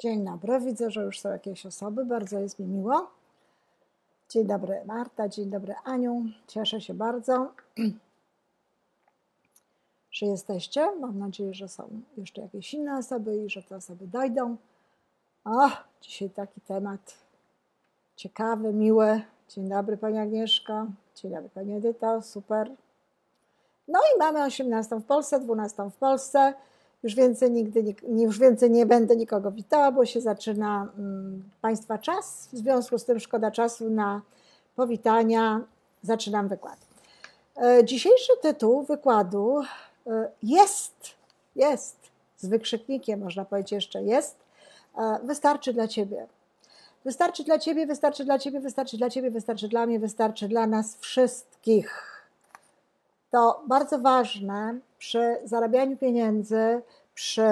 Dzień dobry, widzę, że już są jakieś osoby, bardzo jest mi miło. Dzień dobry Marta, dzień dobry Aniu, cieszę się bardzo, że jesteście. Mam nadzieję, że są jeszcze jakieś inne osoby i że te osoby dojdą. O, dzisiaj taki temat ciekawy, miły. Dzień dobry Pani Agnieszka, dzień dobry Pani Edyta, super. No i mamy 18 w Polsce, 12 w Polsce. Już więcej nigdy już więcej nie będę nikogo witała, bo się zaczyna um, Państwa czas. W związku z tym szkoda czasu na powitania. Zaczynam wykład. E, dzisiejszy tytuł wykładu e, jest, jest, z wykrzyknikiem można powiedzieć jeszcze jest, e, wystarczy dla Ciebie. Wystarczy dla Ciebie, wystarczy dla Ciebie, wystarczy dla Ciebie, wystarczy dla mnie, wystarczy dla nas wszystkich to bardzo ważne przy zarabianiu pieniędzy, przy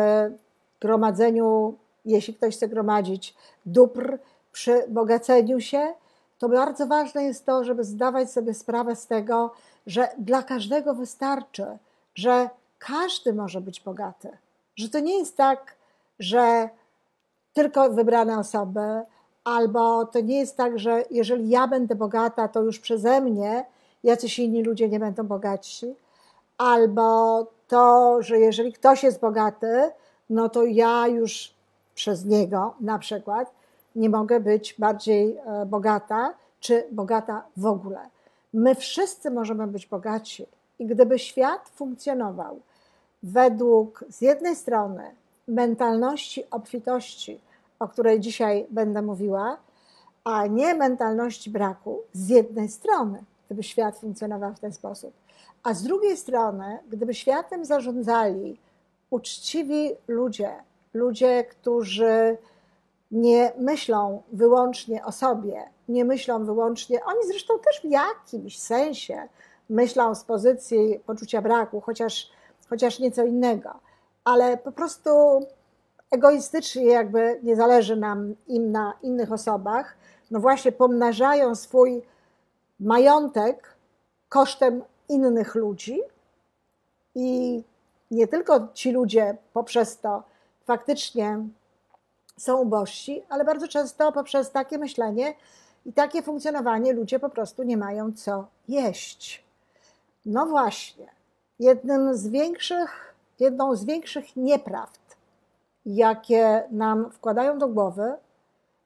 gromadzeniu, jeśli ktoś chce gromadzić dóbr, przy bogaceniu się, to bardzo ważne jest to, żeby zdawać sobie sprawę z tego, że dla każdego wystarczy, że każdy może być bogaty. Że to nie jest tak, że tylko wybrane osoby, albo to nie jest tak, że jeżeli ja będę bogata, to już przeze mnie jacyś inni ludzie nie będą bogatsi, albo to, że jeżeli ktoś jest bogaty, no to ja już przez niego na przykład nie mogę być bardziej e, bogata, czy bogata w ogóle. My wszyscy możemy być bogaci i gdyby świat funkcjonował według z jednej strony mentalności obfitości, o której dzisiaj będę mówiła, a nie mentalności braku z jednej strony, gdyby świat funkcjonował w ten sposób. A z drugiej strony, gdyby światem zarządzali uczciwi ludzie, ludzie, którzy nie myślą wyłącznie o sobie, nie myślą wyłącznie, oni zresztą też w jakimś sensie myślą z pozycji poczucia braku, chociaż, chociaż nieco innego, ale po prostu egoistycznie jakby nie zależy nam im na innych osobach, no właśnie pomnażają swój majątek kosztem innych ludzi i nie tylko ci ludzie poprzez to faktycznie są ubożsi, ale bardzo często poprzez takie myślenie i takie funkcjonowanie ludzie po prostu nie mają co jeść. No właśnie, jednym z większych, jedną z większych nieprawd, jakie nam wkładają do głowy,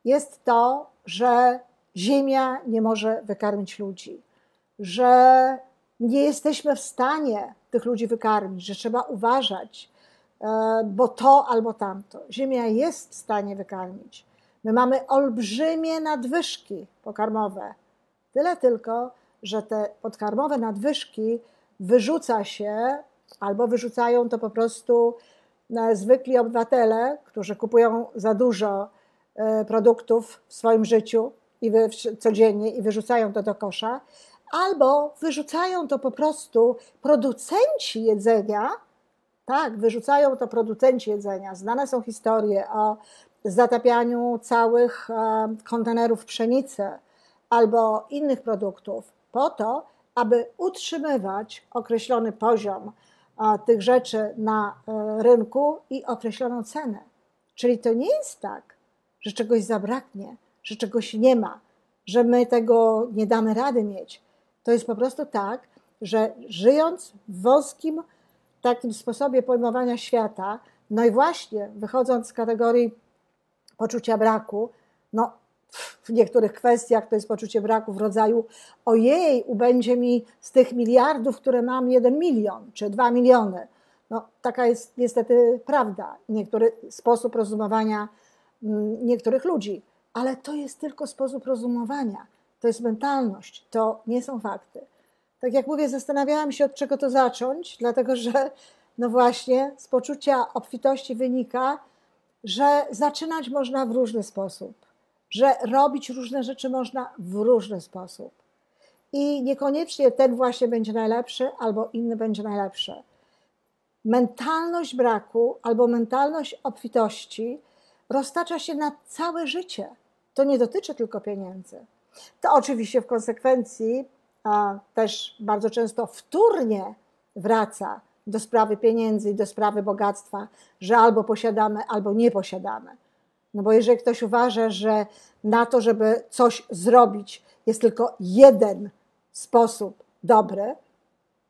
jest to, że Ziemia nie może wykarmić ludzi, że nie jesteśmy w stanie tych ludzi wykarmić, że trzeba uważać, e, bo to albo tamto. Ziemia jest w stanie wykarmić. My mamy olbrzymie nadwyżki pokarmowe. Tyle tylko, że te podkarmowe nadwyżki wyrzuca się, albo wyrzucają to po prostu e, zwykli obywatele, którzy kupują za dużo e, produktów w swoim życiu, i codziennie i wyrzucają to do kosza, albo wyrzucają to po prostu producenci jedzenia, tak, wyrzucają to producenci jedzenia. Znane są historie o zatapianiu całych kontenerów pszenicy albo innych produktów po to, aby utrzymywać określony poziom tych rzeczy na e, rynku i określoną cenę. Czyli to nie jest tak, że czegoś zabraknie, że czegoś nie ma, że my tego nie damy rady mieć. To jest po prostu tak, że żyjąc w wąskim takim sposobie pojmowania świata, no i właśnie wychodząc z kategorii poczucia braku, no w niektórych kwestiach to jest poczucie braku w rodzaju ojej, ubędzie mi z tych miliardów, które mam, jeden milion czy dwa miliony. No, taka jest niestety prawda, niektóry sposób rozumowania mm, niektórych ludzi ale to jest tylko sposób rozumowania, to jest mentalność, to nie są fakty. Tak jak mówię, zastanawiałam się, od czego to zacząć, dlatego że, no właśnie, z poczucia obfitości wynika, że zaczynać można w różny sposób, że robić różne rzeczy można w różny sposób. I niekoniecznie ten właśnie będzie najlepszy, albo inny będzie najlepszy. Mentalność braku albo mentalność obfitości roztacza się na całe życie to nie dotyczy tylko pieniędzy. To oczywiście w konsekwencji a, też bardzo często wtórnie wraca do sprawy pieniędzy i do sprawy bogactwa, że albo posiadamy, albo nie posiadamy. No bo jeżeli ktoś uważa, że na to, żeby coś zrobić, jest tylko jeden sposób dobry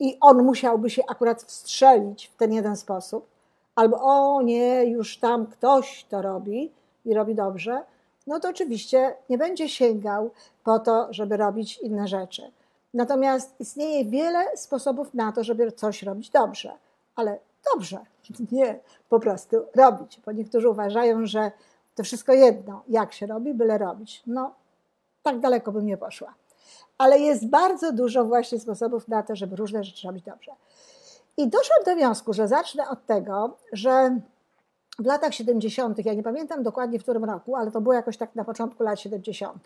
i on musiałby się akurat wstrzelić w ten jeden sposób, albo o nie, już tam ktoś to robi i robi dobrze, no to oczywiście nie będzie sięgał po to, żeby robić inne rzeczy. Natomiast istnieje wiele sposobów na to, żeby coś robić dobrze, ale dobrze, nie po prostu robić, bo niektórzy uważają, że to wszystko jedno, jak się robi, byle robić. No, tak daleko bym nie poszła. Ale jest bardzo dużo właśnie sposobów na to, żeby różne rzeczy robić dobrze. I doszłam do wniosku, że zacznę od tego, że w latach 70., ja nie pamiętam dokładnie w którym roku, ale to było jakoś tak na początku lat 70.,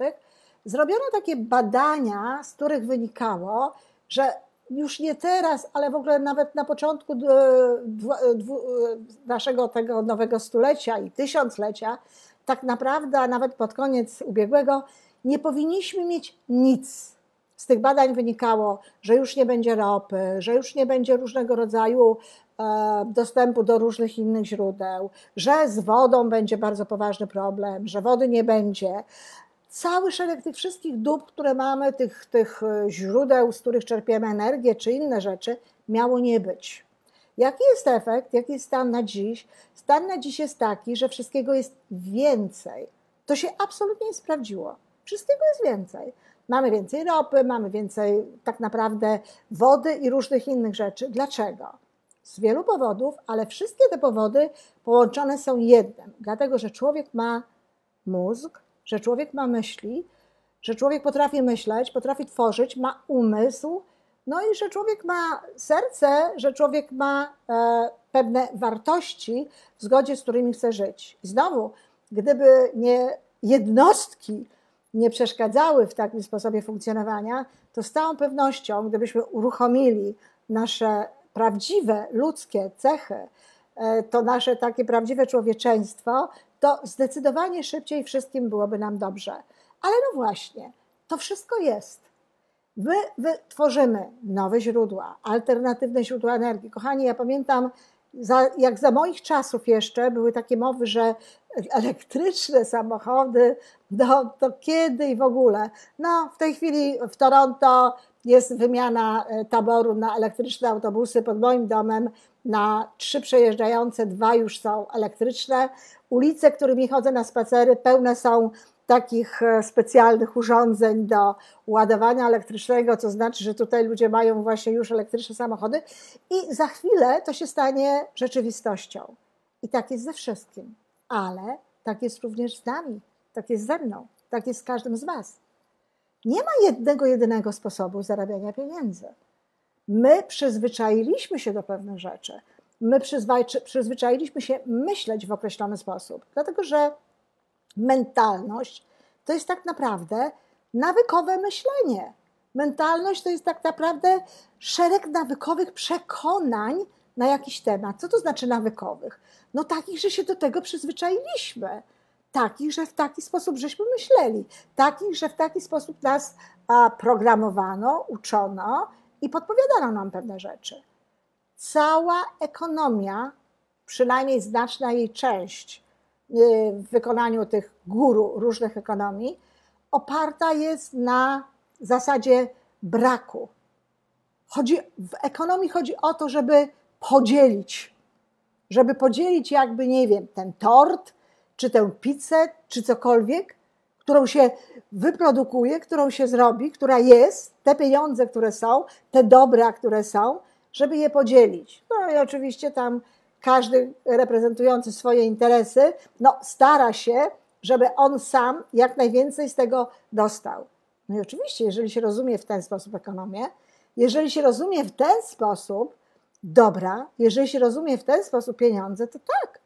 zrobiono takie badania, z których wynikało, że już nie teraz, ale w ogóle nawet na początku naszego tego nowego stulecia i tysiąclecia, tak naprawdę, nawet pod koniec ubiegłego, nie powinniśmy mieć nic. Z tych badań wynikało, że już nie będzie ropy, że już nie będzie różnego rodzaju e, dostępu do różnych innych źródeł, że z wodą będzie bardzo poważny problem, że wody nie będzie, cały szereg tych wszystkich dóbr, które mamy, tych, tych e, źródeł, z których czerpiemy energię, czy inne rzeczy, miało nie być. Jaki jest efekt, jaki jest stan na dziś? Stan na dziś jest taki, że wszystkiego jest więcej. To się absolutnie nie sprawdziło. Wszystkiego jest więcej. Mamy więcej ropy, mamy więcej tak naprawdę wody i różnych innych rzeczy. Dlaczego? Z wielu powodów, ale wszystkie te powody połączone są jednym. Dlatego, że człowiek ma mózg, że człowiek ma myśli, że człowiek potrafi myśleć, potrafi tworzyć, ma umysł, no i że człowiek ma serce, że człowiek ma e, pewne wartości, w zgodzie z którymi chce żyć. Znowu, gdyby nie jednostki nie przeszkadzały w takim sposobie funkcjonowania, to z całą pewnością, gdybyśmy uruchomili nasze prawdziwe ludzkie cechy, e, to nasze takie prawdziwe człowieczeństwo, to zdecydowanie szybciej wszystkim byłoby nam dobrze. Ale no właśnie, to wszystko jest. My wytworzymy nowe źródła, alternatywne źródła energii. Kochani, ja pamiętam, za, jak za moich czasów jeszcze były takie mowy, że elektryczne samochody, no to kiedy i w ogóle. No, w tej chwili w Toronto jest wymiana e, taboru na elektryczne autobusy pod moim domem. Na trzy przejeżdżające, dwa już są elektryczne. Ulice, którymi chodzę na spacery, pełne są takich e, specjalnych urządzeń do ładowania elektrycznego, co znaczy, że tutaj ludzie mają właśnie już elektryczne samochody i za chwilę to się stanie rzeczywistością. I tak jest ze wszystkim. Ale tak jest również z nami, tak jest ze mną, tak jest z każdym z Was. Nie ma jednego, jedynego sposobu zarabiania pieniędzy. My przyzwyczailiśmy się do pewnych rzeczy. My przyzwyczailiśmy się myśleć w określony sposób, dlatego że mentalność to jest tak naprawdę nawykowe myślenie. Mentalność to jest tak naprawdę szereg nawykowych przekonań na jakiś temat. Co to znaczy nawykowych? No takich, że się do tego przyzwyczailiśmy. Takich, że w taki sposób żeśmy myśleli. Takich, że w taki sposób nas programowano, uczono i podpowiadano nam pewne rzeczy. Cała ekonomia, przynajmniej znaczna jej część, Y, w wykonaniu tych guru różnych ekonomii oparta jest na zasadzie braku. Chodzi, w ekonomii chodzi o to, żeby podzielić, żeby podzielić jakby, nie wiem, ten tort, czy tę pizzę, czy cokolwiek, którą się wyprodukuje, którą się zrobi, która jest, te pieniądze, które są, te dobra, które są, żeby je podzielić. No i oczywiście tam każdy reprezentujący swoje interesy, no, stara się, żeby on sam jak najwięcej z tego dostał. No i oczywiście, jeżeli się rozumie w ten sposób ekonomię, jeżeli się rozumie w ten sposób dobra, jeżeli się rozumie w ten sposób pieniądze, to tak.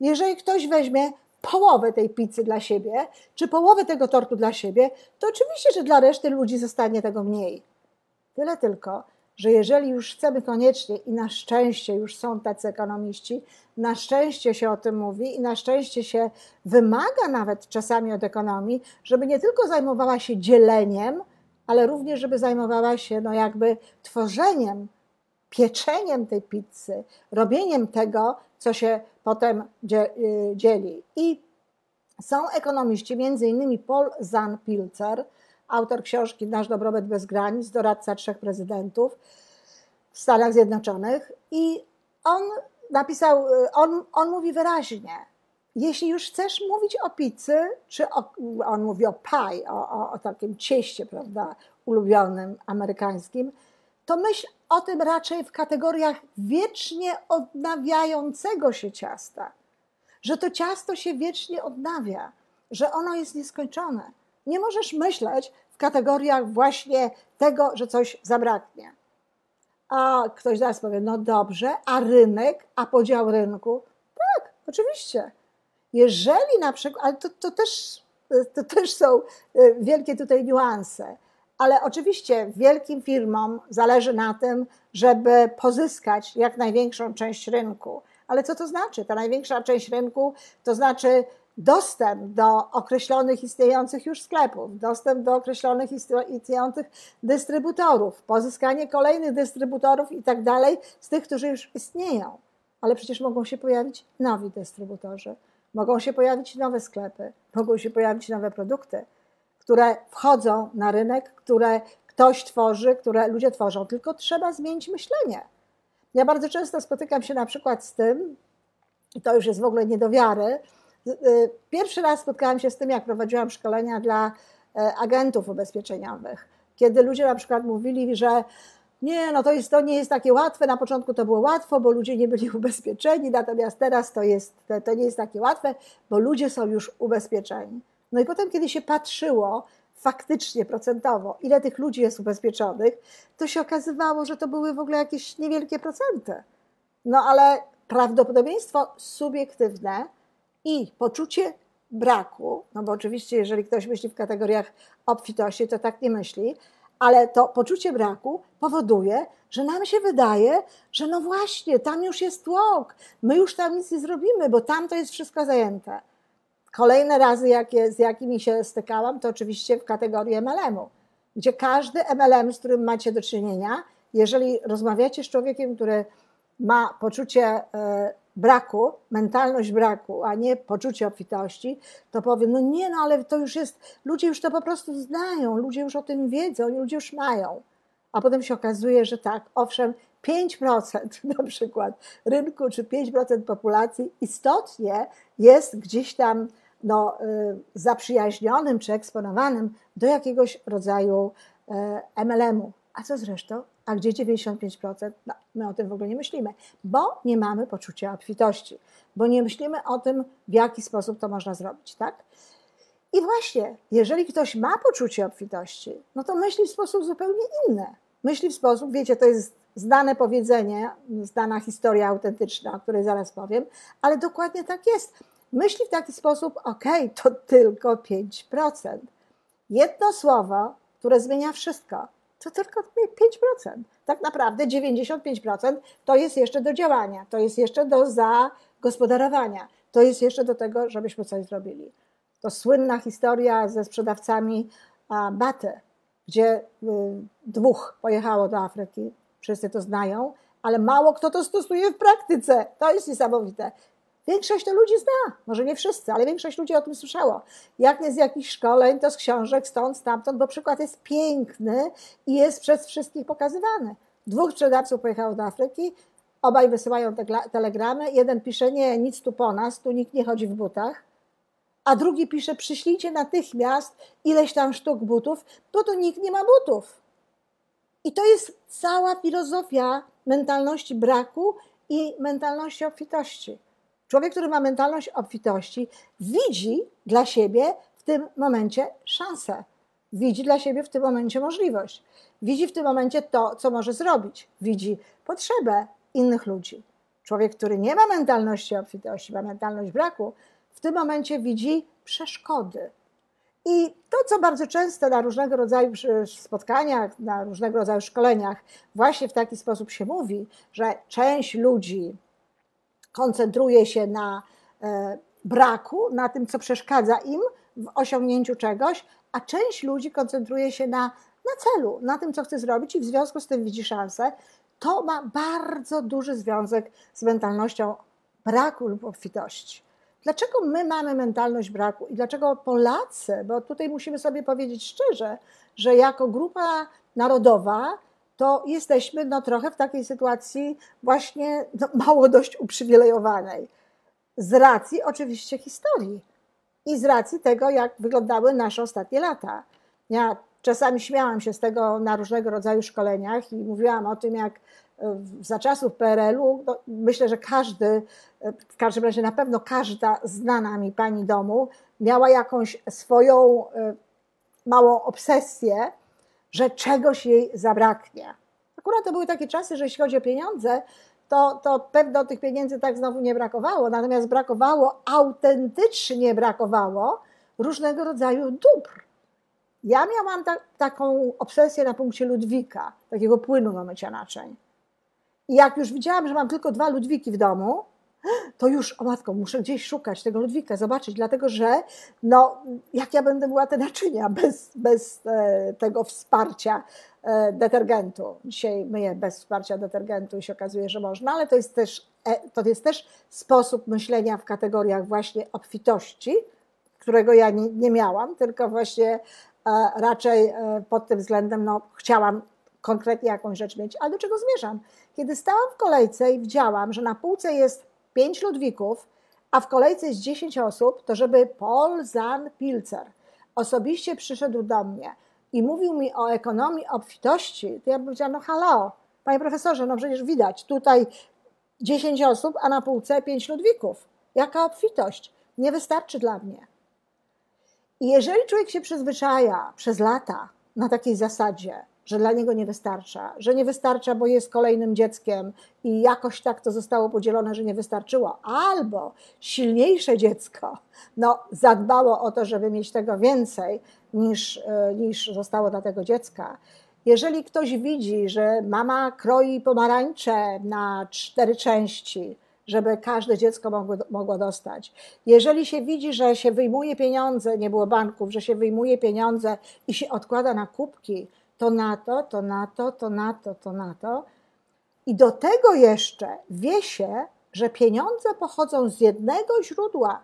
Jeżeli ktoś weźmie połowę tej pizzy dla siebie, czy połowę tego tortu dla siebie, to oczywiście, że dla reszty ludzi zostanie tego mniej. Tyle tylko, że jeżeli już chcemy koniecznie i na szczęście już są tacy ekonomiści, na szczęście się o tym mówi i na szczęście się wymaga nawet czasami od ekonomii, żeby nie tylko zajmowała się dzieleniem, ale również, żeby zajmowała się no jakby tworzeniem, pieczeniem tej pizzy, robieniem tego, co się potem y, dzieli. I są ekonomiści, innymi Paul Zahn-Pilzer, autor książki Nasz dobrobyt bez granic, doradca trzech prezydentów w Stanach Zjednoczonych i on napisał, on, on mówi wyraźnie, jeśli już chcesz mówić o pizzy, czy o, on mówi o pie, o, o, o takim cieście, prawda, ulubionym amerykańskim, to myśl o tym raczej w kategoriach wiecznie odnawiającego się ciasta. Że to ciasto się wiecznie odnawia, że ono jest nieskończone. Nie możesz myśleć w kategoriach właśnie tego, że coś zabraknie. A ktoś zaraz powie, no dobrze, a rynek, a podział rynku? Tak, oczywiście. Jeżeli na przykład, ale to, to, też, to też są e, wielkie tutaj niuanse, ale oczywiście wielkim firmom zależy na tym, żeby pozyskać jak największą część rynku. Ale co to znaczy? Ta największa część rynku to znaczy dostęp do określonych istniejących już sklepów, dostęp do określonych istniejących dystrybutorów, pozyskanie kolejnych dystrybutorów i tak dalej z tych, którzy już istnieją. Ale przecież mogą się pojawić nowi dystrybutorzy, mogą się pojawić nowe sklepy, mogą się pojawić nowe produkty, które wchodzą na rynek, które ktoś tworzy, które ludzie tworzą, tylko trzeba zmienić myślenie. Ja bardzo często spotykam się na przykład z tym, i to już jest w ogóle nie do wiary, y, pierwszy raz spotkałam się z tym, jak prowadziłam szkolenia dla e, agentów ubezpieczeniowych, kiedy ludzie na przykład mówili, że nie, no to, jest, to nie jest takie łatwe. Na początku to było łatwo, bo ludzie nie byli ubezpieczeni, natomiast teraz to, jest, to nie jest takie łatwe, bo ludzie są już ubezpieczeni. No i potem, kiedy się patrzyło faktycznie procentowo, ile tych ludzi jest ubezpieczonych, to się okazywało, że to były w ogóle jakieś niewielkie procenty. No ale prawdopodobieństwo subiektywne i poczucie braku, no bo oczywiście, jeżeli ktoś myśli w kategoriach obfitości, to tak nie myśli, ale to poczucie braku powoduje, że nam się wydaje, że no właśnie, tam już jest tłok, my już tam nic nie zrobimy, bo tam to jest wszystko zajęte. Kolejne razy, jakie, z jakimi się stykałam, to oczywiście w kategorii MLM-u, gdzie każdy MLM, z którym macie do czynienia, jeżeli rozmawiacie z człowiekiem, który ma poczucie e, braku, mentalność braku, a nie poczucie obfitości, to powie, no nie, no ale to już jest, ludzie już to po prostu znają, ludzie już o tym wiedzą, ludzie już mają. A potem się okazuje, że tak, owszem, 5% na przykład rynku czy 5% populacji istotnie jest gdzieś tam no, y, zaprzyjaźnionym czy eksponowanym do jakiegoś rodzaju e, MLM-u. A co zresztą? A gdzie 95%? No, my o tym w ogóle nie myślimy, bo nie mamy poczucia obfitości, bo nie myślimy o tym, w jaki sposób to można zrobić, tak? I właśnie, jeżeli ktoś ma poczucie obfitości, no to myśli w sposób zupełnie inny. Myśli w sposób, wiecie, to jest znane powiedzenie, znana historia autentyczna, o której zaraz powiem, ale dokładnie tak jest. Myśli w taki sposób, ok, to tylko 5%. Jedno słowo, które zmienia wszystko, to tylko 5%. Tak naprawdę 95% to jest jeszcze do działania, to jest jeszcze do zagospodarowania, to jest jeszcze do tego, żebyśmy coś zrobili. To słynna historia ze sprzedawcami baty, gdzie y, dwóch pojechało do Afryki, wszyscy to znają, ale mało kto to stosuje w praktyce. To jest niesamowite. Większość to ludzi zna, może nie wszyscy, ale większość ludzi o tym słyszało. Jak nie z jakichś szkoleń, to z książek, stąd, stamtąd, bo przykład jest piękny i jest przez wszystkich pokazywany. Dwóch sprzedawców pojechało do Afryki, obaj wysyłają te telegramy. Jeden pisze, nie, nic tu po nas, tu nikt nie chodzi w butach. A drugi pisze, przyślijcie natychmiast ileś tam sztuk butów, bo tu nikt nie ma butów. I to jest cała filozofia mentalności braku i mentalności obfitości. Człowiek, który ma mentalność obfitości, widzi dla siebie w tym momencie szansę. Widzi dla siebie w tym momencie możliwość. Widzi w tym momencie to, co może zrobić. Widzi potrzebę innych ludzi. Człowiek, który nie ma mentalności obfitości, ma mentalność braku, w tym momencie widzi przeszkody. I to, co bardzo często na różnego rodzaju spotkaniach, na różnego rodzaju szkoleniach, właśnie w taki sposób się mówi, że część ludzi koncentruje się na e, braku, na tym, co przeszkadza im w osiągnięciu czegoś, a część ludzi koncentruje się na, na celu, na tym, co chce zrobić i w związku z tym widzi szansę. To ma bardzo duży związek z mentalnością braku lub obfitości. Dlaczego my mamy mentalność braku i dlaczego Polacy, bo tutaj musimy sobie powiedzieć szczerze, że jako grupa narodowa to jesteśmy no, trochę w takiej sytuacji właśnie no, mało dość uprzywilejowanej. Z racji oczywiście historii i z racji tego, jak wyglądały nasze ostatnie lata. Ja czasami śmiałam się z tego na różnego rodzaju szkoleniach i mówiłam o tym, jak za czasów PRL-u, no, myślę, że każdy, w każdym razie na pewno każda znana mi pani domu miała jakąś swoją e, małą obsesję, że czegoś jej zabraknie. Akurat to były takie czasy, że jeśli chodzi o pieniądze, to, to pewno tych pieniędzy tak znowu nie brakowało, natomiast brakowało, autentycznie brakowało różnego rodzaju dóbr. Ja miałam ta, taką obsesję na punkcie Ludwika, takiego płynu do mycia naczyń. I jak już widziałam, że mam tylko dwa Ludwiki w domu, to już, o matko, muszę gdzieś szukać tego Ludwika, zobaczyć, dlatego że no, jak ja będę była te naczynia bez, bez e, tego wsparcia e, detergentu. Dzisiaj myję bez wsparcia detergentu i się okazuje, że można, ale to jest też, e, to jest też sposób myślenia w kategoriach właśnie obfitości, którego ja nie, nie miałam, tylko właśnie e, raczej e, pod tym względem no, chciałam konkretnie jakąś rzecz mieć. Ale do czego zmierzam? Kiedy stałam w kolejce i widziałam, że na półce jest pięć Ludwików, a w kolejce jest 10 osób, to żeby Paul Zan Pilzer osobiście przyszedł do mnie i mówił mi o ekonomii obfitości, to ja bym powiedziała, no halo, panie profesorze, no przecież widać, tutaj 10 osób, a na półce 5 Ludwików. Jaka obfitość? Nie wystarczy dla mnie. I jeżeli człowiek się przyzwyczaja przez lata na takiej zasadzie, że dla niego nie wystarcza, że nie wystarcza, bo jest kolejnym dzieckiem i jakoś tak to zostało podzielone, że nie wystarczyło, albo silniejsze dziecko no, zadbało o to, żeby mieć tego więcej niż, e, niż zostało dla tego dziecka. Jeżeli ktoś widzi, że mama kroi pomarańcze na cztery części, żeby każde dziecko mogło, mogło dostać. Jeżeli się widzi, że się wyjmuje pieniądze, nie było banków, że się wyjmuje pieniądze i się odkłada na kubki, to na to, to na to, to na to, to na to. I do tego jeszcze wie się, że pieniądze pochodzą z jednego źródła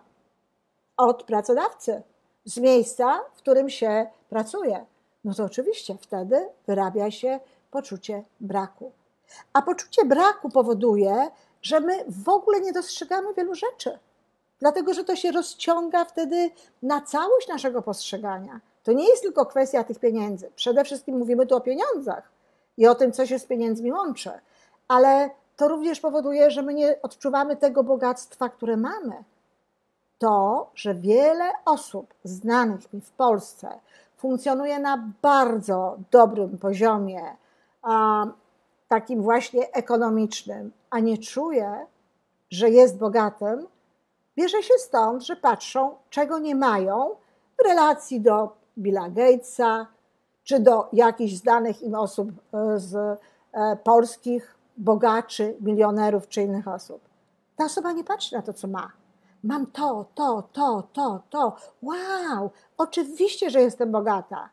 od pracodawcy, z miejsca, w którym się pracuje. No to oczywiście wtedy wyrabia się poczucie braku. A poczucie braku powoduje, że my w ogóle nie dostrzegamy wielu rzeczy, dlatego że to się rozciąga wtedy na całość naszego postrzegania. To nie jest tylko kwestia tych pieniędzy. Przede wszystkim mówimy tu o pieniądzach i o tym, co się z pieniędzmi łączy, ale to również powoduje, że my nie odczuwamy tego bogactwa, które mamy. To, że wiele osób znanych mi w Polsce funkcjonuje na bardzo dobrym poziomie, takim właśnie ekonomicznym, a nie czuje, że jest bogatym, bierze się stąd, że patrzą, czego nie mają w relacji do Billa Gatesa, czy do jakichś znanych im osób e, z e, polskich bogaczy, milionerów czy innych osób. Ta osoba nie patrzy na to, co ma. Mam to, to, to, to, to. Wow, oczywiście, że jestem bogata.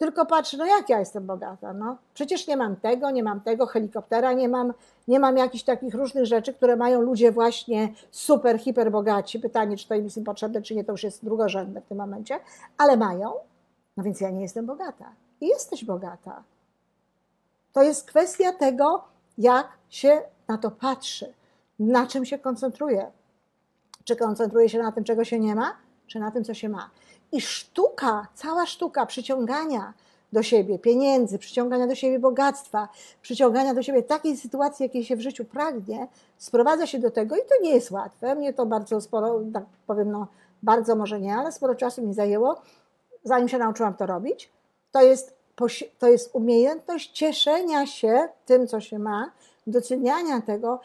Tylko patrzę, no jak ja jestem bogata? No, przecież nie mam tego, nie mam tego, helikoptera nie mam, nie mam jakichś takich różnych rzeczy, które mają ludzie właśnie super, hiper bogaci. Pytanie, czy to im jest potrzebne, czy nie, to już jest drugorzędne w tym momencie, ale mają. No więc ja nie jestem bogata. I jesteś bogata. To jest kwestia tego, jak się na to patrzy, na czym się koncentruje. Czy koncentruje się na tym, czego się nie ma, czy na tym, co się ma. I sztuka, cała sztuka przyciągania do siebie pieniędzy, przyciągania do siebie bogactwa, przyciągania do siebie takiej sytuacji, jakiej się w życiu pragnie, sprowadza się do tego i to nie jest łatwe. Mnie to bardzo sporo, tak powiem, no bardzo może nie, ale sporo czasu mi zajęło, zanim się nauczyłam to robić. To jest, to jest umiejętność cieszenia się tym, co się ma, doceniania tego,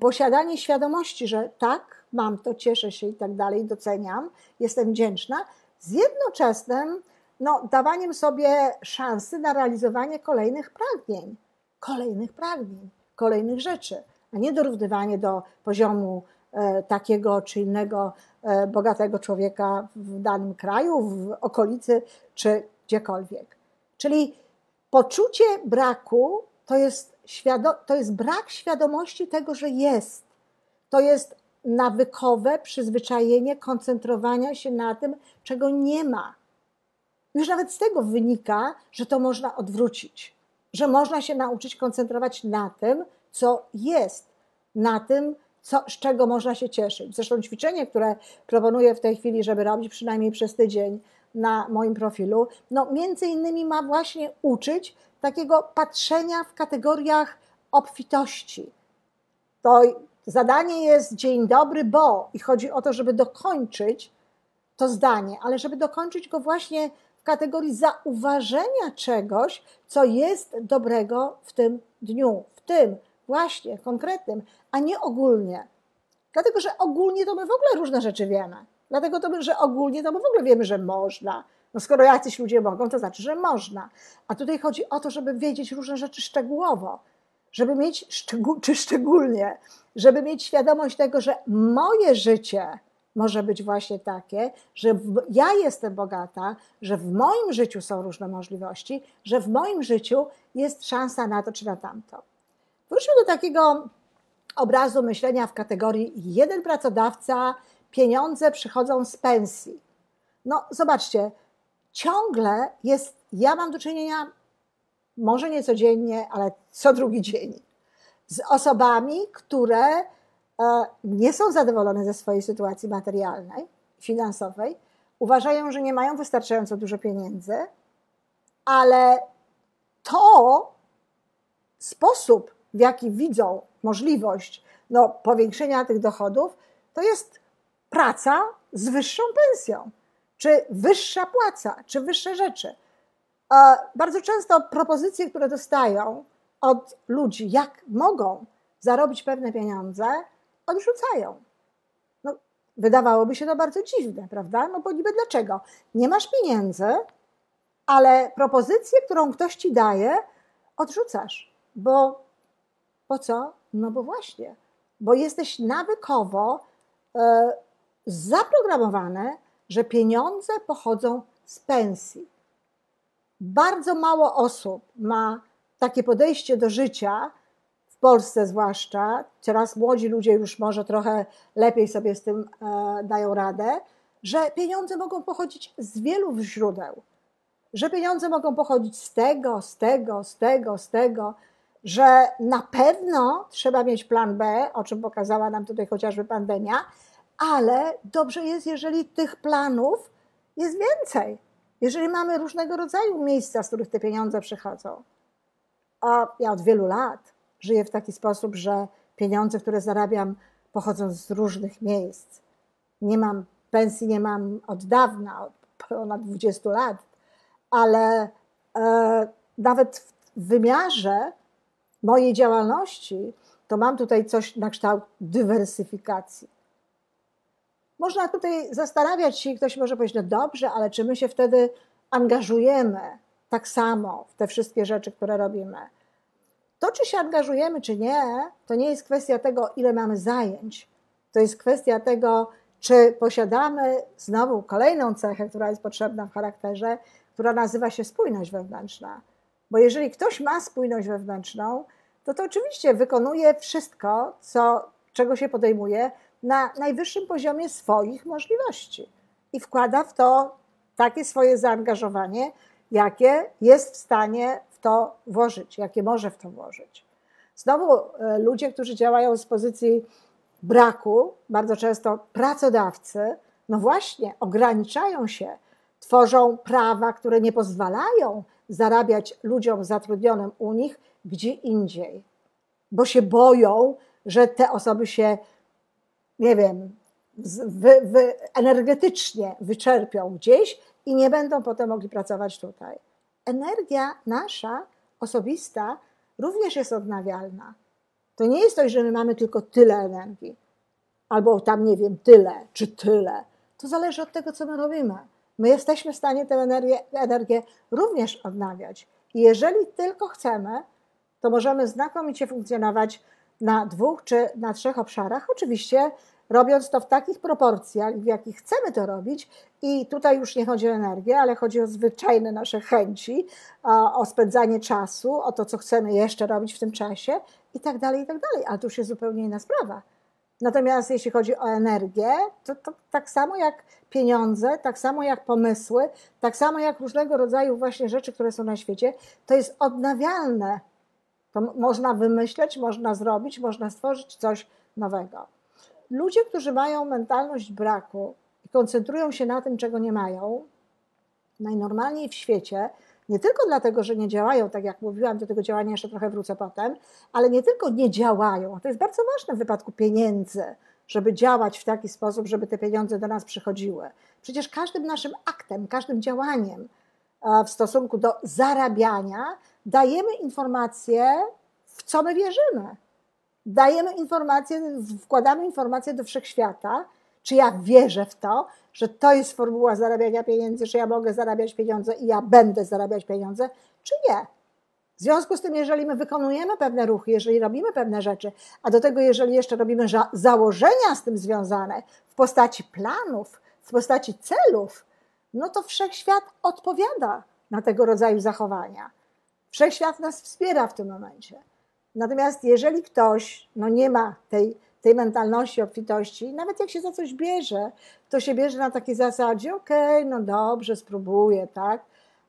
posiadanie świadomości, że tak, mam to, cieszę się i tak dalej, doceniam, jestem wdzięczna, z jednoczesnym no, dawaniem sobie szansy na realizowanie kolejnych pragnień, kolejnych pragnień, kolejnych rzeczy, a nie dorównywanie do poziomu e, takiego czy innego e, bogatego człowieka w danym kraju, w okolicy czy gdziekolwiek. Czyli poczucie braku to jest, to jest brak świadomości tego, że jest. To jest nawykowe przyzwyczajenie koncentrowania się na tym, czego nie ma. Już nawet z tego wynika, że to można odwrócić, że można się nauczyć koncentrować na tym, co jest, na tym, co, z czego można się cieszyć. Zresztą ćwiczenie, które proponuję w tej chwili, żeby robić przynajmniej przez tydzień na moim profilu, no między innymi ma właśnie uczyć takiego patrzenia w kategoriach obfitości. To zadanie jest dzień dobry, bo i chodzi o to, żeby dokończyć to zdanie, ale żeby dokończyć go właśnie w kategorii zauważenia czegoś, co jest dobrego w tym dniu, w tym właśnie konkretnym, a nie ogólnie. Dlatego, że ogólnie to my w ogóle różne rzeczy wiemy. Dlatego, to, że ogólnie to my w ogóle wiemy, że można. No skoro jacyś ludzie mogą, to znaczy, że można. A tutaj chodzi o to, żeby wiedzieć różne rzeczy szczegółowo, żeby mieć, szczegół, czy szczególnie, żeby mieć świadomość tego, że moje życie może być właśnie takie, że w, ja jestem bogata, że w moim życiu są różne możliwości, że w moim życiu jest szansa na to czy na tamto. Wróćmy do takiego obrazu myślenia w kategorii jeden pracodawca, pieniądze przychodzą z pensji. No, zobaczcie, ciągle jest, ja mam do czynienia, może nie codziennie, ale co drugi dzień, z osobami, które e, nie są zadowolone ze swojej sytuacji materialnej, finansowej, uważają, że nie mają wystarczająco dużo pieniędzy, ale to sposób, w jaki widzą możliwość no, powiększenia tych dochodów, to jest praca z wyższą pensją, czy wyższa płaca, czy wyższe rzeczy. Bardzo często propozycje, które dostają od ludzi, jak mogą zarobić pewne pieniądze, odrzucają. No, wydawałoby się to bardzo dziwne, prawda? No bo niby dlaczego? Nie masz pieniędzy, ale propozycję, którą ktoś ci daje, odrzucasz, bo po co? No bo właśnie, bo jesteś nawykowo e, zaprogramowane, że pieniądze pochodzą z pensji. Bardzo mało osób ma takie podejście do życia, w Polsce zwłaszcza, teraz młodzi ludzie już może trochę lepiej sobie z tym e, dają radę, że pieniądze mogą pochodzić z wielu źródeł. Że pieniądze mogą pochodzić z tego, z tego, z tego, z tego, że na pewno trzeba mieć plan B, o czym pokazała nam tutaj chociażby pandemia, ale dobrze jest, jeżeli tych planów jest więcej. Jeżeli mamy różnego rodzaju miejsca, z których te pieniądze przychodzą. A ja od wielu lat żyję w taki sposób, że pieniądze, które zarabiam, pochodzą z różnych miejsc. Nie mam pensji, nie mam od dawna, od ponad 20 lat, ale e, nawet w wymiarze mojej działalności, to mam tutaj coś na kształt dywersyfikacji. Można tutaj zastanawiać się, ktoś może powiedzieć, no dobrze, ale czy my się wtedy angażujemy tak samo w te wszystkie rzeczy, które robimy? To, czy się angażujemy, czy nie, to nie jest kwestia tego, ile mamy zajęć. To jest kwestia tego, czy posiadamy znowu kolejną cechę, która jest potrzebna w charakterze, która nazywa się spójność wewnętrzna. Bo jeżeli ktoś ma spójność wewnętrzną, to to oczywiście wykonuje wszystko, co, czego się podejmuje na najwyższym poziomie swoich możliwości i wkłada w to takie swoje zaangażowanie, jakie jest w stanie w to włożyć, jakie może w to włożyć. Znowu e, ludzie, którzy działają z pozycji braku, bardzo często pracodawcy, no właśnie ograniczają się, tworzą prawa, które nie pozwalają zarabiać ludziom zatrudnionym u nich gdzie indziej, bo się boją, że te osoby się, nie wiem, energetycznie wyczerpią gdzieś i nie będą potem mogli pracować tutaj. Energia nasza, osobista, również jest odnawialna. To nie jest to, że my mamy tylko tyle energii, albo tam, nie wiem, tyle czy tyle. To zależy od tego, co my robimy. My jesteśmy w stanie tę energię, energię również odnawiać. I jeżeli tylko chcemy, to możemy znakomicie funkcjonować na dwóch czy na trzech obszarach. Oczywiście robiąc to w takich proporcjach, w jakich chcemy to robić. I tutaj już nie chodzi o energię, ale chodzi o zwyczajne nasze chęci, o spędzanie czasu, o to, co chcemy jeszcze robić w tym czasie i tak dalej, i tak dalej. Ale to już jest zupełnie inna sprawa. Natomiast jeśli chodzi o energię, to, to, tak samo jak pieniądze, tak samo jak pomysły, tak samo jak różnego rodzaju właśnie rzeczy, które są na świecie, to jest odnawialne. To można wymyśleć, można zrobić, można stworzyć coś nowego. Ludzie, którzy mają mentalność braku i koncentrują się na tym, czego nie mają, najnormalniej w świecie, nie tylko dlatego, że nie działają, tak jak mówiłam, do tego działania jeszcze trochę wrócę potem, ale nie tylko nie działają, to jest bardzo ważne w wypadku pieniędzy, żeby działać w taki sposób, żeby te pieniądze do nas przychodziły. Przecież każdym naszym aktem, każdym działaniem w stosunku do zarabiania dajemy informację, w co my wierzymy. Dajemy informację, wkładamy informację do wszechświata, czy ja wierzę w to, że to jest formuła zarabiania pieniędzy, że ja mogę zarabiać pieniądze i ja będę zarabiać pieniądze, czy nie. W związku z tym, jeżeli my wykonujemy pewne ruchy, jeżeli robimy pewne rzeczy, a do tego, jeżeli jeszcze robimy założenia z tym związane w postaci planów, w postaci celów, no to wszechświat odpowiada na tego rodzaju zachowania. Wszechświat nas wspiera w tym momencie. Natomiast jeżeli ktoś no nie ma tej tej mentalności obfitości, nawet jak się za coś bierze, to się bierze na takiej zasadzie, okej, okay, no dobrze, spróbuję, tak?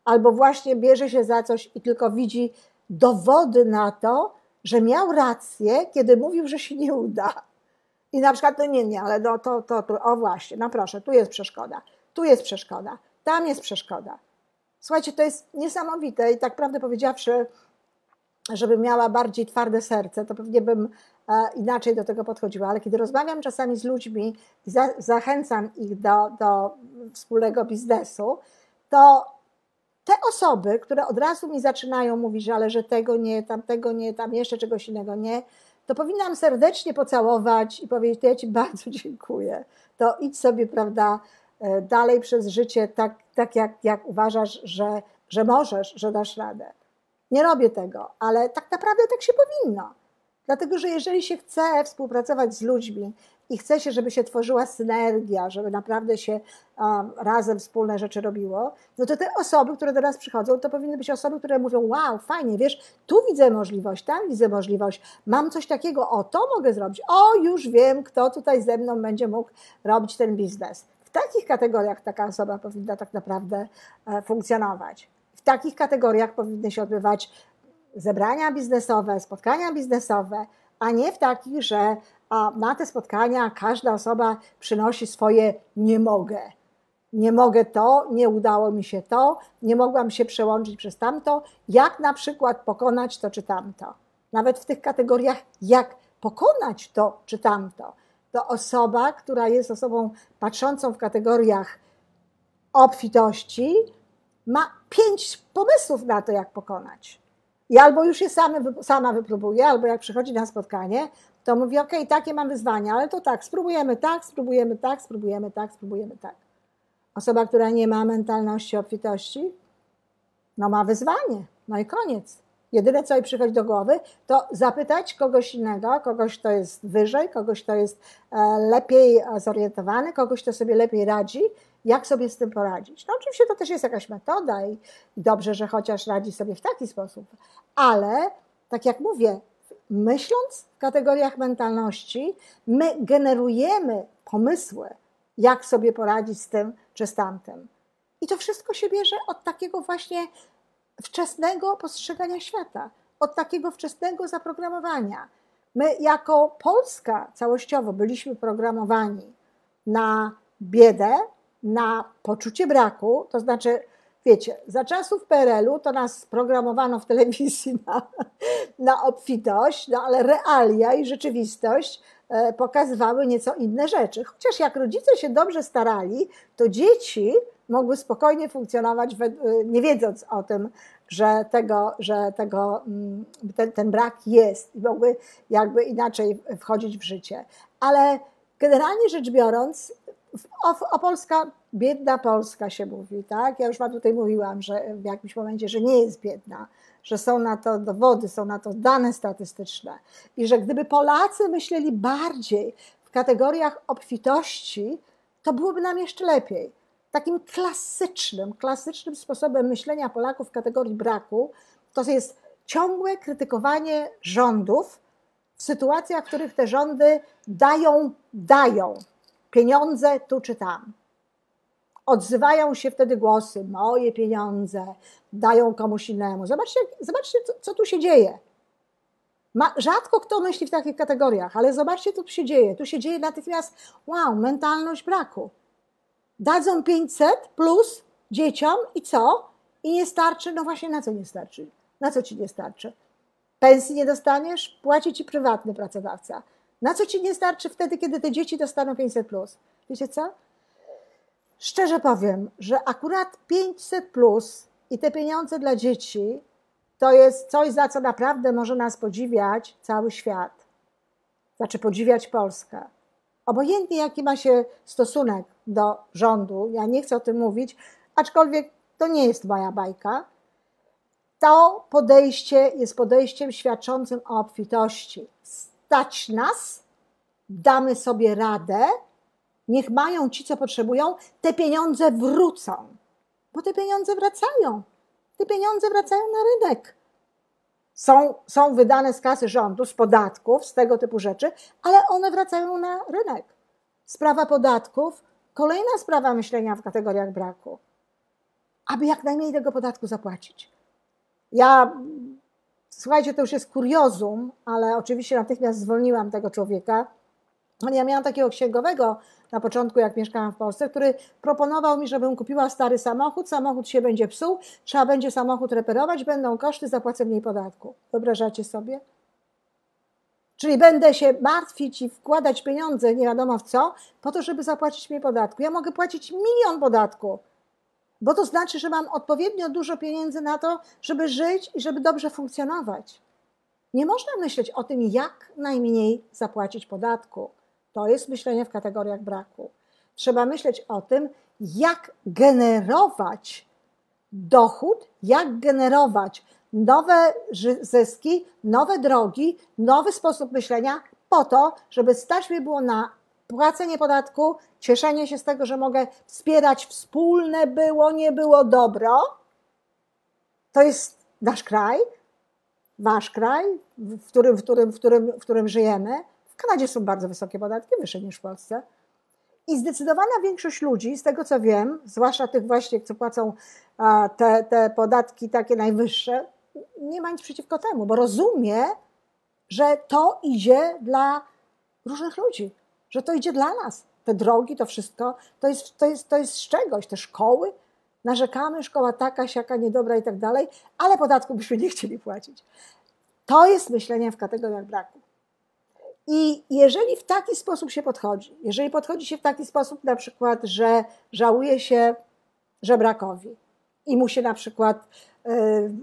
Albo właśnie bierze się za coś i tylko widzi dowody na to, że miał rację, kiedy mówił, że się nie uda. I na przykład, no nie, nie, ale no to, to, to, o właśnie, no proszę, tu jest przeszkoda, tu jest przeszkoda, tam jest przeszkoda. Słuchajcie, to jest niesamowite i tak prawdę powiedziawszy, żeby miała bardziej twarde serce, to pewnie bym e, inaczej do tego podchodziła, ale kiedy rozmawiam czasami z ludźmi i zachęcam ich do, do wspólnego biznesu, to te osoby, które od razu mi zaczynają mówić, ale że tego nie, tamtego nie, tam jeszcze czegoś innego nie, to powinnam serdecznie pocałować i powiedzieć, ja Ci bardzo dziękuję. To idź sobie, prawda, e, dalej przez życie tak, tak jak, jak uważasz, że, że możesz, że dasz radę. Nie robię tego, ale tak naprawdę tak się powinno. Dlatego, że jeżeli się chce współpracować z ludźmi i chce się, żeby się tworzyła synergia, żeby naprawdę się um, razem wspólne rzeczy robiło, no to te osoby, które do nas przychodzą, to powinny być osoby, które mówią: Wow, fajnie, wiesz, tu widzę możliwość, tam widzę możliwość, mam coś takiego, o to mogę zrobić, o już wiem, kto tutaj ze mną będzie mógł robić ten biznes. W takich kategoriach taka osoba powinna tak naprawdę e, funkcjonować w takich kategoriach powinny się odbywać zebrania biznesowe, spotkania biznesowe, a nie w takich, że na te spotkania każda osoba przynosi swoje nie mogę. Nie mogę to, nie udało mi się to, nie mogłam się przełączyć przez tamto, jak na przykład pokonać to czy tamto. Nawet w tych kategoriach, jak pokonać to czy tamto. To osoba, która jest osobą patrzącą w kategoriach obfitości, ma pięć pomysłów na to, jak pokonać. I albo już je same, sama wypróbuje, albo jak przychodzi na spotkanie, to mówi, ok, takie mam wyzwania, ale to tak, spróbujemy tak, spróbujemy tak, spróbujemy tak, spróbujemy tak. Osoba, która nie ma mentalności obfitości, no ma wyzwanie, no i koniec. Jedyne, co jej przychodzi do głowy, to zapytać kogoś innego, kogoś, kto jest wyżej, kogoś, kto jest e, lepiej zorientowany, kogoś, kto sobie lepiej radzi jak sobie z tym poradzić. No oczywiście to też jest jakaś metoda i dobrze, że chociaż radzi sobie w taki sposób, ale tak jak mówię, myśląc w kategoriach mentalności, my generujemy pomysły, jak sobie poradzić z tym czy z tamtym. I to wszystko się bierze od takiego właśnie wczesnego postrzegania świata, od takiego wczesnego zaprogramowania. My jako Polska całościowo byliśmy programowani na biedę, na poczucie braku, to znaczy, wiecie, za czasów PRL-u to nas programowano w telewizji na, na obfitość, no ale realia i rzeczywistość e, pokazywały nieco inne rzeczy. Chociaż jak rodzice się dobrze starali, to dzieci mogły spokojnie funkcjonować, e, nie wiedząc o tym, że tego, że tego mm, ten, ten brak jest i mogły jakby inaczej wchodzić w życie. Ale generalnie rzecz biorąc, o, Polska, biedna Polska się mówi, tak? Ja już Wam tutaj mówiłam, że w jakimś momencie, że nie jest biedna, że są na to dowody, są na to dane statystyczne i że gdyby Polacy myśleli bardziej w kategoriach obfitości, to byłoby nam jeszcze lepiej. Takim klasycznym, klasycznym sposobem myślenia Polaków w kategorii braku to jest ciągłe krytykowanie rządów w sytuacjach, w których te rządy dają, dają pieniądze tu czy tam. Odzywają się wtedy głosy, moje pieniądze dają komuś innemu. Zobaczcie, zobaczcie co, co tu się dzieje. Ma, rzadko kto myśli w takich kategoriach, ale zobaczcie, co tu się dzieje. Tu się dzieje natychmiast, wow, mentalność braku. Dadzą 500 plus dzieciom i co? I nie starczy? No właśnie, na co nie starczy? Na co ci nie starczy? Pensji nie dostaniesz? Płaci ci prywatny pracodawca. Na co ci nie starczy wtedy, kiedy te dzieci dostaną 500 plus? Wiecie co? Szczerze powiem, że akurat 500 plus i te pieniądze dla dzieci to jest coś, za co naprawdę może nas podziwiać cały świat. Znaczy podziwiać Polskę. Obojętnie jaki ma się stosunek do rządu, ja nie chcę o tym mówić, aczkolwiek to nie jest moja bajka. To podejście jest podejściem świadczącym o obfitości. Stać nas, damy sobie radę, niech mają ci, co potrzebują, te pieniądze wrócą, bo te pieniądze wracają te pieniądze wracają na rynek. Są, są wydane z kasy rządu, z podatków, z tego typu rzeczy, ale one wracają na rynek. Sprawa podatków, kolejna sprawa myślenia w kategoriach braku. Aby jak najmniej tego podatku zapłacić. Ja, słuchajcie, to już jest kuriozum, ale oczywiście natychmiast zwolniłam tego człowieka. Ja miałam takiego księgowego na początku, jak mieszkałam w Polsce, który proponował mi, żebym kupiła stary samochód, samochód się będzie psuł, trzeba będzie samochód reperować, będą koszty, zapłacę mniej podatku. Wyobrażacie sobie? Czyli będę się martwić i wkładać pieniądze nie wiadomo w co, po to, żeby zapłacić mniej podatku. Ja mogę płacić milion podatku, bo to znaczy, że mam odpowiednio dużo pieniędzy na to, żeby żyć i żeby dobrze funkcjonować. Nie można myśleć o tym, jak najmniej zapłacić podatku. To jest myślenie w kategoriach braku. Trzeba myśleć o tym, jak generować dochód, jak generować nowe zyski, nowe drogi, nowy sposób myślenia, po to, żeby stać mi było na płacenie podatku, cieszenie się z tego, że mogę wspierać wspólne było, nie było dobro. To jest nasz kraj, wasz kraj, w którym, w którym, w którym, w którym żyjemy. W Kanadzie są bardzo wysokie podatki, wyższe niż w Polsce. I zdecydowana większość ludzi, z tego co wiem, zwłaszcza tych właśnie, co płacą te, te podatki takie najwyższe, nie ma nic przeciwko temu, bo rozumie, że to idzie dla różnych ludzi, że to idzie dla nas. Te drogi, to wszystko, to jest, to jest, to jest z czegoś, te szkoły. Narzekamy, szkoła taka, siaka, niedobra i tak dalej, ale podatku byśmy nie chcieli płacić. To jest myślenie w kategoriach braku. I jeżeli w taki sposób się podchodzi, jeżeli podchodzi się w taki sposób na przykład, że żałuje się żebrakowi i mu się na przykład y,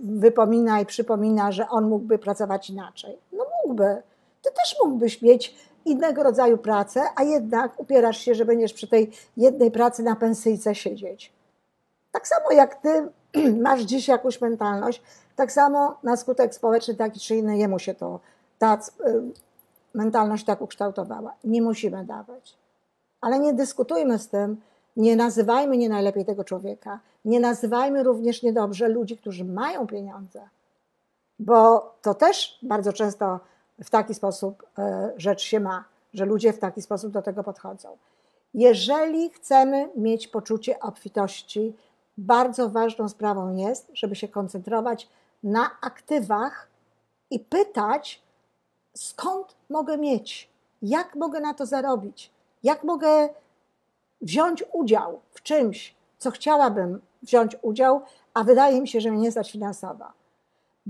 wypomina i przypomina, że on mógłby pracować inaczej. No mógłby. Ty też mógłbyś mieć innego rodzaju pracę, a jednak upierasz się, że będziesz przy tej jednej pracy na pensyjce siedzieć. Tak samo jak ty masz dziś jakąś mentalność, tak samo na skutek społeczny taki czy inny jemu się to ta y, mentalność tak ukształtowała. Nie musimy dawać. Ale nie dyskutujmy z tym, nie nazywajmy nie najlepiej tego człowieka, nie nazywajmy również niedobrze ludzi, którzy mają pieniądze, bo to też bardzo często w taki sposób e, rzecz się ma, że ludzie w taki sposób do tego podchodzą. Jeżeli chcemy mieć poczucie obfitości, bardzo ważną sprawą jest, żeby się koncentrować na aktywach i pytać, skąd mogę mieć, jak mogę na to zarobić, jak mogę wziąć udział w czymś, co chciałabym wziąć udział, a wydaje mi się, że mnie nie stać finansowa.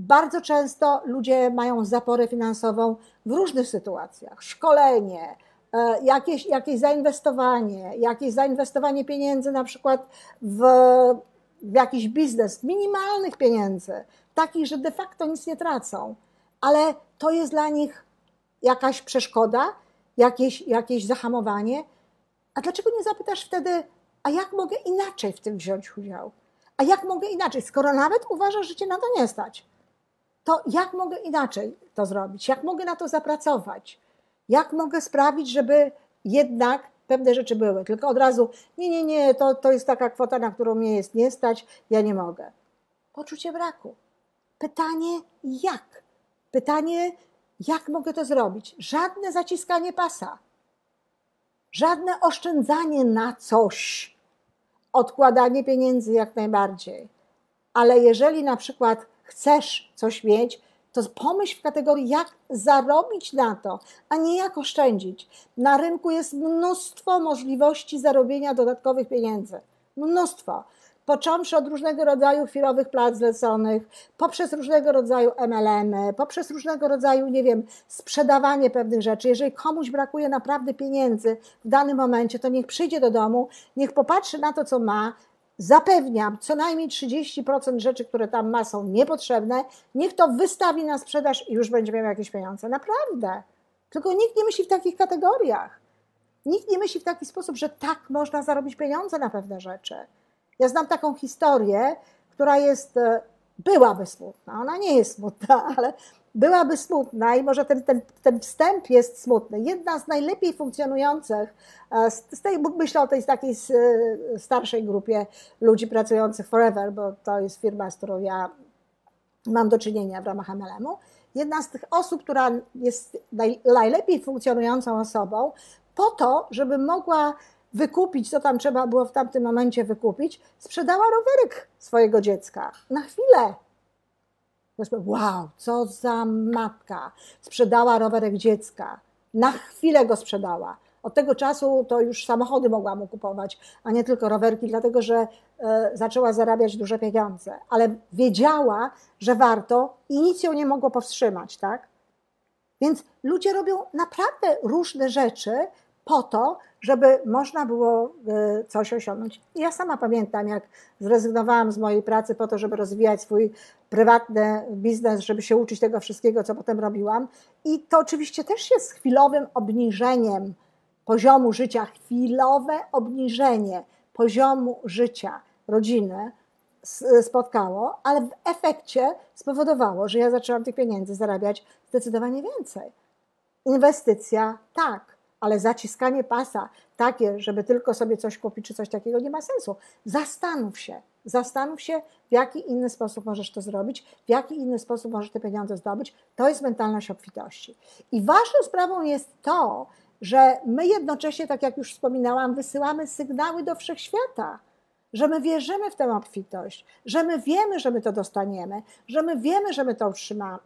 Bardzo często ludzie mają zaporę finansową w różnych sytuacjach. Szkolenie, e, jakieś, jakieś zainwestowanie, jakieś zainwestowanie pieniędzy na przykład w, w jakiś biznes, minimalnych pieniędzy, takich, że de facto nic nie tracą, ale to jest dla nich jakaś przeszkoda, jakieś, jakieś zahamowanie. A dlaczego nie zapytasz wtedy, a jak mogę inaczej w tym wziąć udział? A jak mogę inaczej? Skoro nawet uważasz, że cię na to nie stać, to jak mogę inaczej to zrobić? Jak mogę na to zapracować? Jak mogę sprawić, żeby jednak pewne rzeczy były? Tylko od razu, nie, nie, nie, to, to jest taka kwota, na którą mnie jest nie stać, ja nie mogę. Poczucie braku. Pytanie jak? Pytanie, Jak mogę to zrobić? Żadne zaciskanie pasa, żadne oszczędzanie na coś, odkładanie pieniędzy jak najbardziej. Ale jeżeli na przykład chcesz coś mieć, to pomyśl w kategorii, jak zarobić na to, a nie jak oszczędzić. Na rynku jest mnóstwo możliwości zarobienia dodatkowych pieniędzy. Mnóstwo. Począwszy od różnego rodzaju chwilowych plac zleconych, poprzez różnego rodzaju MLM-y, poprzez różnego rodzaju, nie wiem, sprzedawanie pewnych rzeczy. Jeżeli komuś brakuje naprawdę pieniędzy w danym momencie, to niech przyjdzie do domu, niech popatrzy na to, co ma, zapewniam, co najmniej 30% rzeczy, które tam ma, są niepotrzebne. Niech to wystawi na sprzedaż i już będzie miał jakieś pieniądze. Naprawdę. Tylko nikt nie myśli w takich kategoriach. Nikt nie myśli w taki sposób, że tak można zarobić pieniądze na pewne rzeczy. Ja znam taką historię, która jest, e, byłaby smutna. Ona nie jest smutna, ale byłaby smutna i może ten, ten, ten wstęp jest smutny. Jedna z najlepiej funkcjonujących, e, z tej, myślę o tej takiej e, starszej grupie ludzi pracujących Forever, bo to jest firma, z którą ja mam do czynienia w ramach MLM-u. Jedna z tych osób, która jest najlepiej funkcjonującą osobą, po to, żeby mogła wykupić, co tam trzeba było w tamtym momencie wykupić, sprzedała rowerek swojego dziecka na chwilę wow, co za matka. Sprzedała rowerek dziecka. Na chwilę go sprzedała. Od tego czasu to już samochody mogła mu kupować, a nie tylko rowerki, dlatego że e, zaczęła zarabiać duże pieniądze. Ale wiedziała, że warto i nic ją nie mogło powstrzymać, tak? Więc ludzie robią naprawdę różne rzeczy po to, żeby można było e, coś osiągnąć. Ja sama pamiętam, jak zrezygnowałam z mojej pracy po to, żeby rozwijać swój prywatny biznes, żeby się uczyć tego wszystkiego, co potem robiłam. I to oczywiście też jest chwilowym obniżeniem poziomu życia, chwilowe obniżenie poziomu życia rodziny spotkało, ale w efekcie spowodowało, że ja zaczęłam tych pieniędzy zarabiać zdecydowanie więcej. Inwestycja tak, ale zaciskanie pasa takie, żeby tylko sobie coś kupić czy coś takiego, nie ma sensu. Zastanów się, zastanów się, w jaki inny sposób możesz to zrobić, w jaki inny sposób możesz te pieniądze zdobyć. To jest mentalność obfitości. I ważną sprawą jest to, że my jednocześnie, tak jak już wspominałam, wysyłamy sygnały do wszechświata że my wierzymy w tę obfitość, że my wiemy, że my to dostaniemy, że my wiemy, że my to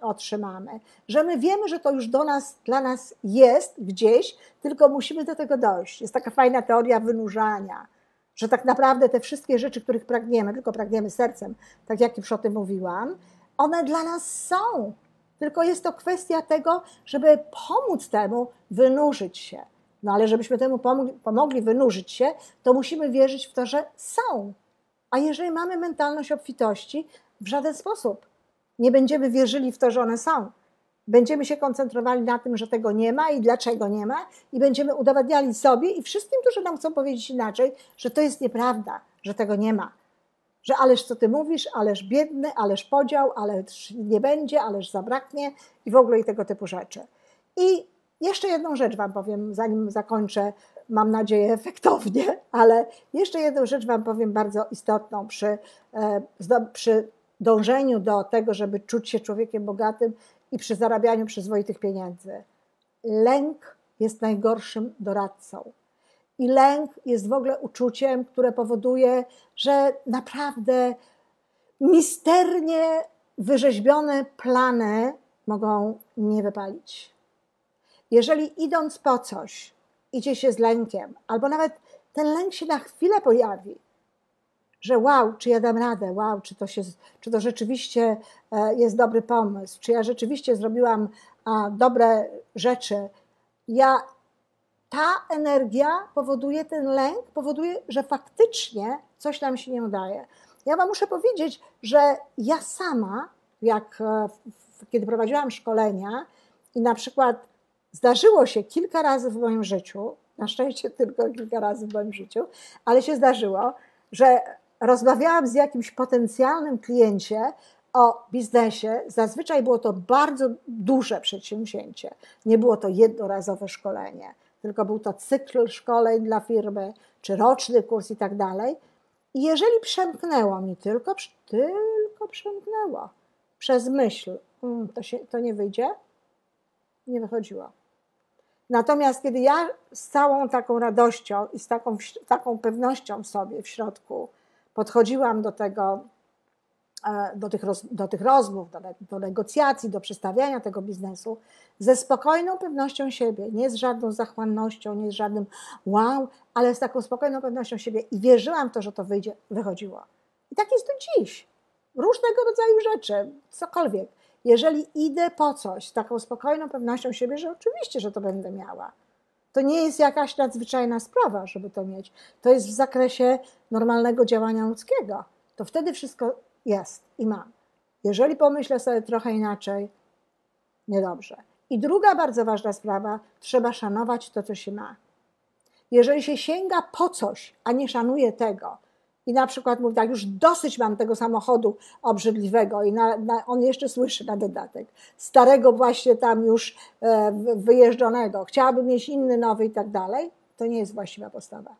otrzymamy, że my wiemy, że to już do nas, dla nas jest gdzieś, tylko musimy do tego dojść. Jest taka fajna teoria wynurzania, że tak naprawdę te wszystkie rzeczy, których pragniemy, tylko pragniemy sercem, tak jak już o tym mówiłam, one dla nas są. Tylko jest to kwestia tego, żeby pomóc temu wynurzyć się. No ale żebyśmy temu pomogli wynurzyć się, to musimy wierzyć w to, że są. A jeżeli mamy mentalność obfitości, w żaden sposób nie będziemy wierzyli w to, że one są. Będziemy się koncentrowali na tym, że tego nie ma i dlaczego nie ma, i będziemy udowadniali sobie i wszystkim, którzy nam chcą powiedzieć inaczej, że to jest nieprawda, że tego nie ma. Że ależ co ty mówisz, ależ biedny, ależ podział, ależ nie będzie, ależ zabraknie i w ogóle i tego typu rzeczy. I jeszcze jedną rzecz Wam powiem, zanim zakończę, mam nadzieję, efektownie, ale jeszcze jedną rzecz Wam powiem bardzo istotną przy, e, przy dążeniu do tego, żeby czuć się człowiekiem bogatym i przy zarabianiu przyzwoitych pieniędzy. Lęk jest najgorszym doradcą. I lęk jest w ogóle uczuciem, które powoduje, że naprawdę misternie wyrzeźbione plany mogą nie wypalić. Jeżeli idąc po coś, idzie się z lękiem, albo nawet ten lęk się na chwilę pojawi, że wow, czy ja dam radę, wow, czy to, się, czy to rzeczywiście e, jest dobry pomysł, czy ja rzeczywiście zrobiłam dobre rzeczy. Ja, ta energia powoduje ten lęk, powoduje, że faktycznie coś nam się nie udaje. Ja Wam muszę powiedzieć, że ja sama, jak e, kiedy prowadziłam szkolenia i na przykład Zdarzyło się kilka razy w moim życiu, na szczęście tylko kilka razy w moim życiu, ale się zdarzyło, że rozmawiałam z jakimś potencjalnym kliencie o biznesie. Zazwyczaj było to bardzo duże przedsięwzięcie. Nie było to jednorazowe szkolenie, tylko był to cykl szkoleń dla firmy, czy roczny kurs i tak dalej. I jeżeli przemknęło mi tylko, tylko przemknęło przez myśl, mm, to, się, to nie wyjdzie, Nie wychodziło. Natomiast kiedy ja z całą taką radością i z taką, taką pewnością sobie w środku podchodziłam do tego, e, do tych, roz, do tych rozmów, do, do negocjacji, do przedstawiania tego biznesu, ze spokojną pewnością siebie, nie z żadną zachłannością, nie z żadnym wow, ale z taką spokojną pewnością siebie i wierzyłam w to, że to wyjdzie, wychodziło. I tak jest do dziś. Różnego rodzaju rzeczy, cokolwiek. Jeżeli idę po coś z taką spokojną pewnością siebie, że oczywiście, że to będę miała. To nie jest jakaś nadzwyczajna sprawa, żeby to mieć. To jest w zakresie normalnego działania ludzkiego. To wtedy wszystko jest i mam. Jeżeli pomyślę sobie trochę inaczej, niedobrze. I druga bardzo ważna sprawa, trzeba szanować to, co się ma. Jeżeli się sięga po coś, a nie szanuje tego, i na przykład mówi tak, już dosyć mam tego samochodu obrzydliwego i na, na, on jeszcze słyszy na dodatek, starego właśnie tam już e, wyjeżdżonego, chciałabym mieć inny, nowy i tak dalej, to nie jest właściwa postawa.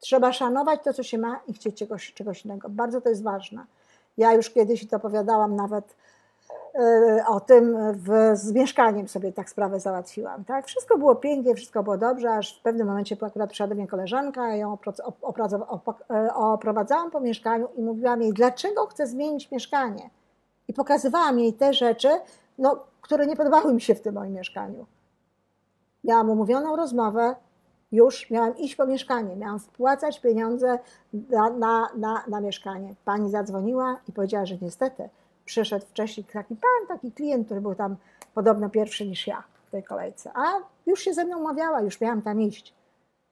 Trzeba szanować to, co się ma i chcieć czegoś, czegoś innego. Bardzo to jest ważne. Ja już kiedyś to opowiadałam nawet o tym w, z mieszkaniem sobie tak sprawę załatwiłam. Tak? Wszystko było pięknie, wszystko było dobrze, aż w pewnym momencie akurat przyszła do mnie koleżanka, ja ją e, oprowadzałam po mieszkaniu i mówiłam jej, dlaczego chcę zmienić mieszkanie. I pokazywałam jej te rzeczy, no, które nie podobały mi się w tym moim mieszkaniu. Miałam umówioną rozmowę, już miałam iść po mieszkanie, miałam wpłacać pieniądze na, na, na, na mieszkanie. Pani zadzwoniła i powiedziała, że niestety przyszedł wcześniej taki pan, taki klient, który był tam podobno pierwszy niż ja w tej kolejce. A już się ze mną umawiała, już miałam tam iść.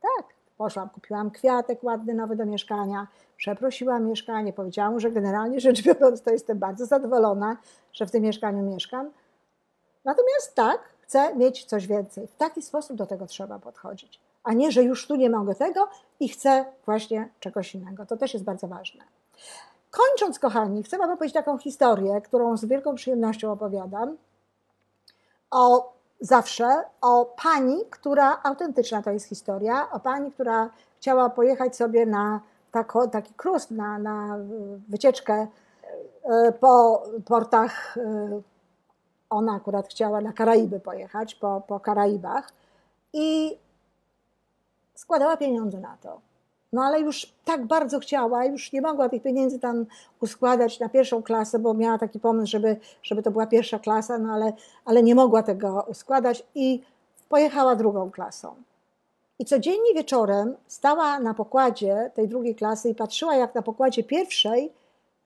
Tak, poszłam, kupiłam kwiatek ładny, nowy do mieszkania, przeprosiłam mieszkanie, powiedziałam, że generalnie rzecz biorąc, to jestem bardzo zadowolona, że w tym mieszkaniu mieszkam. Natomiast tak, chcę mieć coś więcej. W taki sposób do tego trzeba podchodzić, a nie, że już tu nie mogę tego i chcę właśnie czegoś innego. To też jest bardzo ważne. Kończąc, kochani, chcę Wam opowiedzieć taką historię, którą z wielką przyjemnością opowiadam. O zawsze o pani, która, autentyczna to jest historia, o pani, która chciała pojechać sobie na tako, taki krus, na, na wycieczkę e, po portach. E, ona akurat chciała na Karaiby pojechać, po, po Karaibach i składała pieniądze na to. No ale już tak bardzo chciała, już nie mogła tych pieniędzy tam uskładać na pierwszą klasę, bo miała taki pomysł, żeby, żeby to była pierwsza klasa, no ale, ale nie mogła tego uskładać i pojechała drugą klasą. I codziennie wieczorem stała na pokładzie tej drugiej klasy i patrzyła, jak na pokładzie pierwszej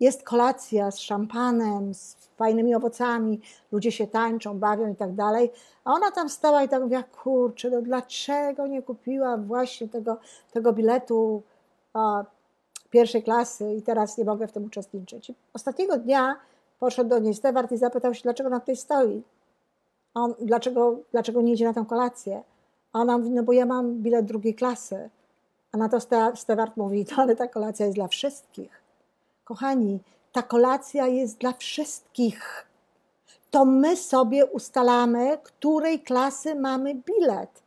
jest kolacja z szampanem, z fajnymi owocami, ludzie się tańczą, bawią i tak dalej. A ona tam stała i tak mówiła, kurczę, no dlaczego nie kupiła właśnie tego, tego biletu a, pierwszej klasy i teraz nie mogę w tym uczestniczyć. Ostatniego dnia poszedł do niej Stewart i zapytał się, dlaczego ona tutaj stoi. On, dlaczego, dlaczego nie idzie na tę kolację? A ona mówi, no bo ja mam bilet drugiej klasy. A na to Stewart mówi, no ale ta kolacja jest dla wszystkich. Kochani, ta kolacja jest dla wszystkich. To my sobie ustalamy, której klasy mamy bilet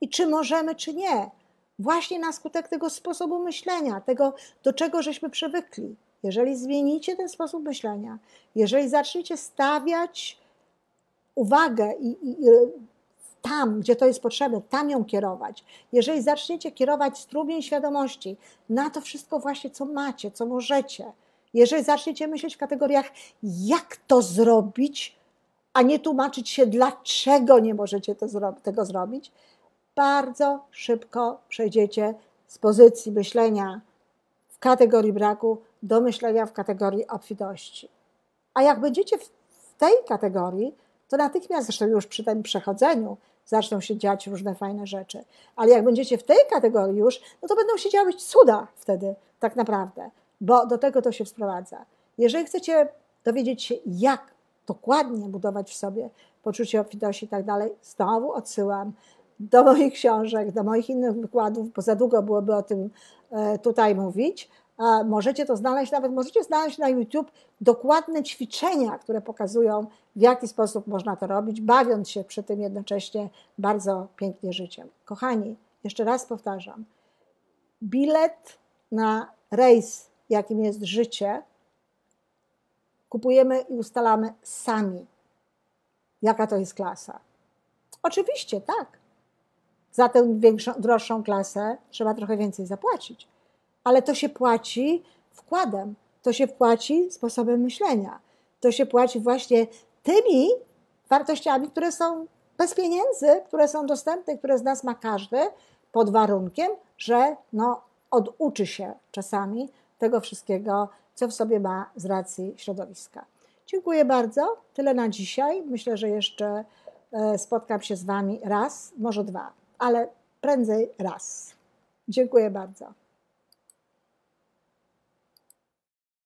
i czy możemy, czy nie. Właśnie na skutek tego sposobu myślenia, tego, do czego żeśmy przywykli. Jeżeli zmienicie ten sposób myślenia, jeżeli zaczniecie stawiać uwagę i, i, i tam, gdzie to jest potrzebne, tam ją kierować. Jeżeli zaczniecie kierować strumień świadomości na to wszystko właśnie, co macie, co możecie, jeżeli zaczniecie myśleć w kategoriach, jak to zrobić, a nie tłumaczyć się, dlaczego nie możecie zro tego zrobić, bardzo szybko przejdziecie z pozycji myślenia w kategorii braku do myślenia w kategorii obfitości. A jak będziecie w tej kategorii, to natychmiast, zresztą już przy tym przechodzeniu, zaczną się dziać różne fajne rzeczy. Ale jak będziecie w tej kategorii już, no to będą się działy cuda wtedy, tak naprawdę bo do tego to się sprowadza. Jeżeli chcecie dowiedzieć się, jak dokładnie budować w sobie poczucie obfitości i tak dalej, znowu odsyłam do moich książek, do moich innych wykładów, bo za długo byłoby o tym e, tutaj mówić. Możecie to znaleźć, nawet możecie znaleźć na YouTube dokładne ćwiczenia, które pokazują, w jaki sposób można to robić, bawiąc się przy tym jednocześnie bardzo pięknie życiem. Kochani, jeszcze raz powtarzam, bilet na rejs jakim jest życie, kupujemy i ustalamy sami. jaka to jest klasa. Oczywiście, tak. Za tę większą, droższą klasę trzeba trochę więcej zapłacić, ale to się płaci wkładem, to się płaci sposobem myślenia, to się płaci właśnie tymi wartościami, które są bez pieniędzy, które są dostępne, które z nas ma każdy, pod warunkiem, że no, oduczy się czasami tego wszystkiego, co w sobie ma z racji środowiska. Dziękuję bardzo. Tyle na dzisiaj. Myślę, że jeszcze e, spotkam się z Wami raz, może dwa, ale prędzej raz. Dziękuję bardzo.